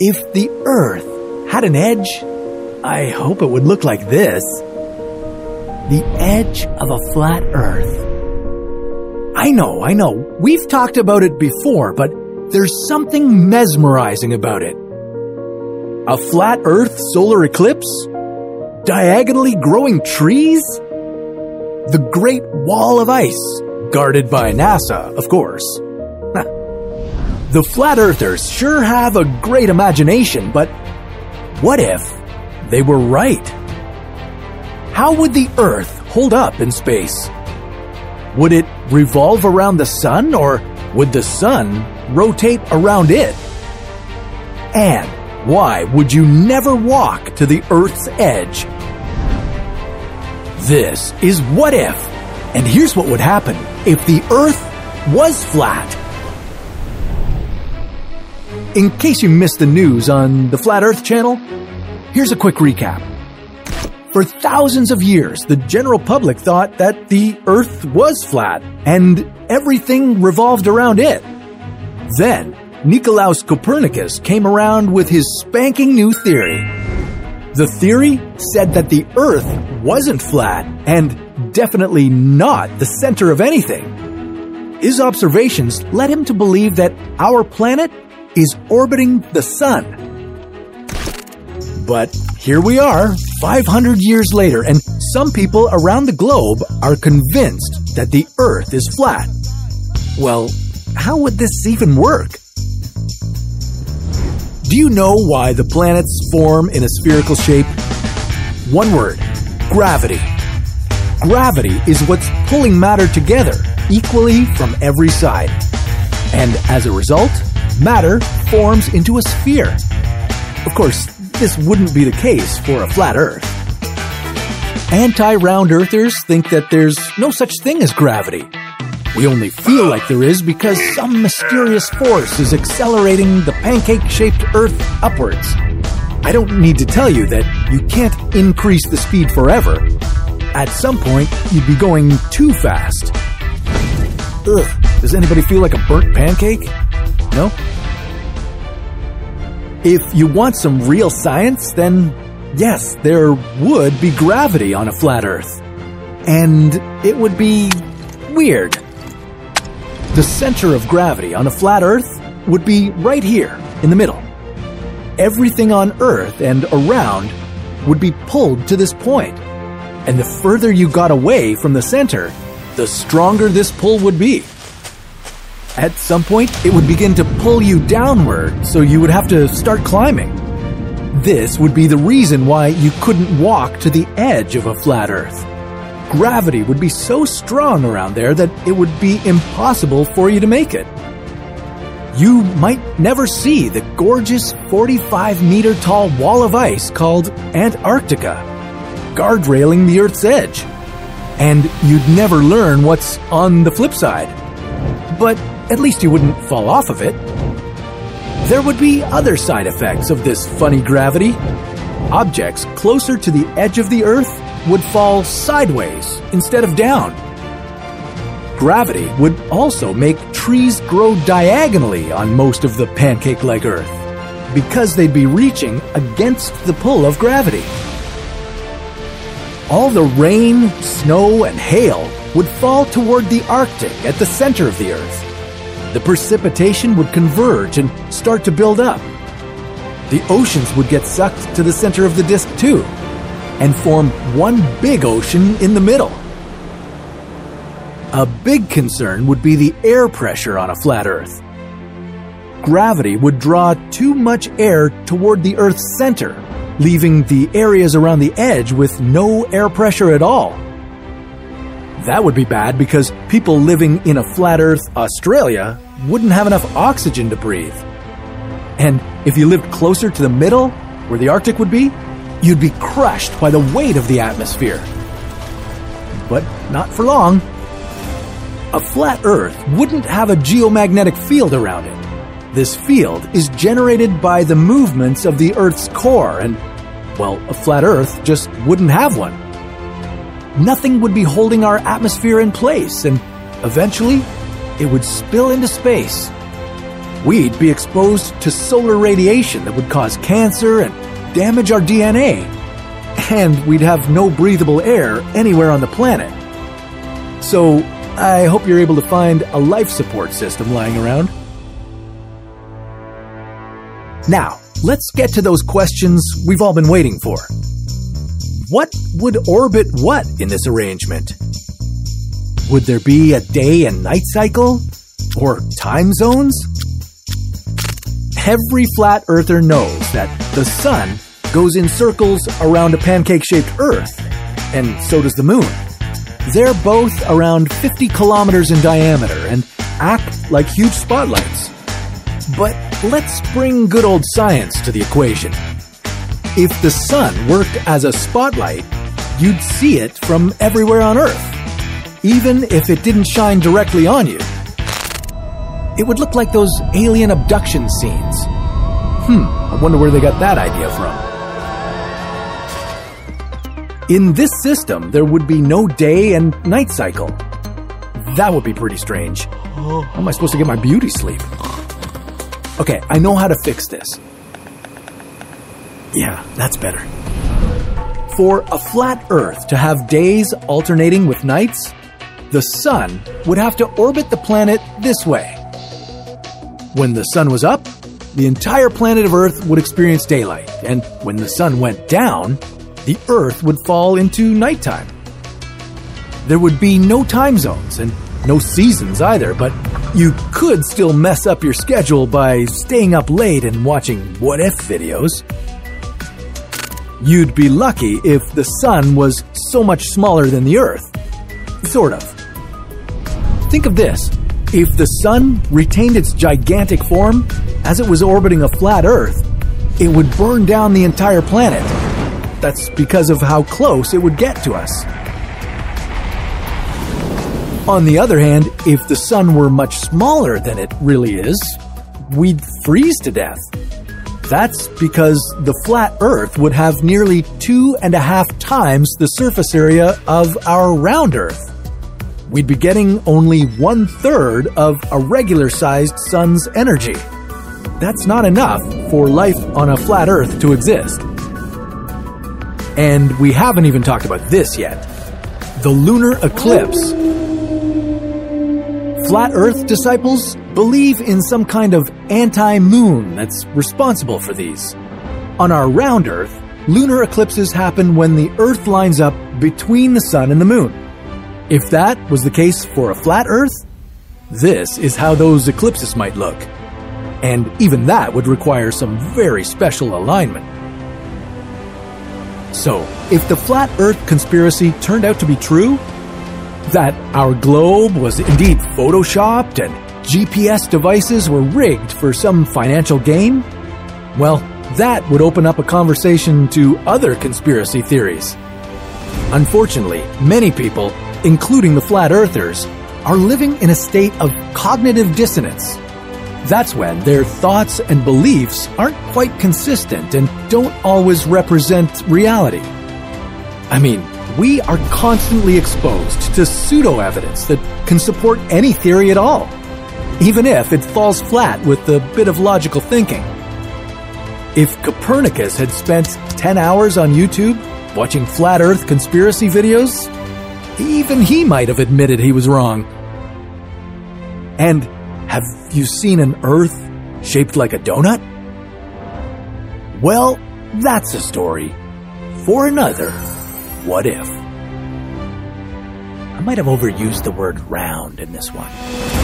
If the Earth had an edge, I hope it would look like this. The edge of a flat Earth. I know, I know, we've talked about it before, but there's something mesmerizing about it. A flat Earth solar eclipse? Diagonally growing trees? The Great Wall of Ice, guarded by NASA, of course. The flat earthers sure have a great imagination, but what if they were right? How would the Earth hold up in space? Would it revolve around the sun or would the sun rotate around it? And why would you never walk to the Earth's edge? This is What If, and here's what would happen if the Earth was flat. In case you missed the news on the Flat Earth channel, here's a quick recap. For thousands of years, the general public thought that the Earth was flat and everything revolved around it. Then, Nicolaus Copernicus came around with his spanking new theory. The theory said that the Earth wasn't flat and definitely not the center of anything. His observations led him to believe that our planet is orbiting the Sun. But here we are, 500 years later, and some people around the globe are convinced that the Earth is flat. Well, how would this even work? Do you know why the planets form in a spherical shape? One word gravity. Gravity is what's pulling matter together equally from every side. And as a result, matter forms into a sphere. Of course, this wouldn't be the case for a flat Earth. Anti round earthers think that there's no such thing as gravity. We only feel like there is because some mysterious force is accelerating the pancake shaped Earth upwards. I don't need to tell you that you can't increase the speed forever. At some point, you'd be going too fast. Ugh, does anybody feel like a burnt pancake? No? If you want some real science, then yes, there would be gravity on a flat Earth. And it would be weird. The center of gravity on a flat Earth would be right here, in the middle. Everything on Earth and around would be pulled to this point. And the further you got away from the center, the stronger this pull would be. At some point, it would begin to pull you downward, so you would have to start climbing. This would be the reason why you couldn't walk to the edge of a flat Earth gravity would be so strong around there that it would be impossible for you to make it. You might never see the gorgeous 45 meter tall wall of ice called Antarctica, guardrailing the Earth's edge. And you'd never learn what's on the flip side. But at least you wouldn't fall off of it. There would be other side effects of this funny gravity. Objects closer to the edge of the Earth would fall sideways instead of down. Gravity would also make trees grow diagonally on most of the pancake like Earth because they'd be reaching against the pull of gravity. All the rain, snow, and hail would fall toward the Arctic at the center of the Earth. The precipitation would converge and start to build up. The oceans would get sucked to the center of the disk too, and form one big ocean in the middle. A big concern would be the air pressure on a flat Earth. Gravity would draw too much air toward the Earth's center, leaving the areas around the edge with no air pressure at all. That would be bad because people living in a flat Earth Australia wouldn't have enough oxygen to breathe. And if you lived closer to the middle, where the Arctic would be, you'd be crushed by the weight of the atmosphere. But not for long. A flat Earth wouldn't have a geomagnetic field around it. This field is generated by the movements of the Earth's core, and, well, a flat Earth just wouldn't have one. Nothing would be holding our atmosphere in place, and eventually it would spill into space. we'd be exposed to solar radiation that would cause cancer and damage our DNA. And we'd have no breathable air anywhere on the planet. So, I hope you're able to find a life support system lying around. Now, let's get to those questions we've all been waiting for. What would orbit what in this arrangement? Would there be a day and night cycle? Or time zones? Every flat earther knows that the sun goes in circles around a pancake shaped Earth, and so does the moon. They're both around 50 kilometers in diameter and act like huge spotlights. But let's bring good old science to the equation. If the sun worked as a spotlight, you'd see it from everywhere on Earth, even if it didn't shine directly on you. It would look like those alien abduction scenes. Hmm, I wonder where they got that idea from. In this system, there would be no day and night cycle. That would be pretty strange. How am I supposed to get my beauty sleep? Okay, I know how to fix this. Yeah, that's better. For a flat Earth to have days alternating with nights, the Sun would have to orbit the planet this way. When the sun was up, the entire planet of Earth would experience daylight, and when the sun went down, the Earth would fall into nighttime. There would be no time zones and no seasons either, but you could still mess up your schedule by staying up late and watching what if videos. You'd be lucky if the sun was so much smaller than the Earth. Sort of. Think of this if the sun retained its gigantic form as it was orbiting a flat Earth, it would burn down the entire planet. That's because of how close it would get to us. On the other hand, if the sun were much smaller than it really is, we'd freeze to death. That's because the flat Earth would have nearly two and a half times the surface area of our round Earth we'd be getting only one third of a regular sized sun's energy. That's not enough for life on a flat Earth to exist. And we haven't even talked about this yet the lunar eclipse. Flat Earth disciples believe in some kind of anti moon that's responsible for these. On our round Earth, lunar eclipses happen when the Earth lines up between the Sun and the Moon. If that was the case for a flat Earth, this is how those eclipses might look. And even that would require some very special alignment. So, if the flat Earth conspiracy turned out to be true, that our globe was indeed photoshopped and GPS devices were rigged for some financial gain, well, that would open up a conversation to other conspiracy theories. Unfortunately, many people including the flat earthers, are living in a state of cognitive dissonance. That's when their thoughts and beliefs aren't quite consistent and don't always represent reality. I mean, we are constantly exposed to pseudo evidence that can support any theory at all, even if it falls flat with a bit of logical thinking. If Copernicus had spent 10 hours on YouTube watching flat earth conspiracy videos, even he might have admitted he was wrong. And have you seen an Earth shaped like a donut? Well, that's a story for another What If. I might have overused the word round in this one.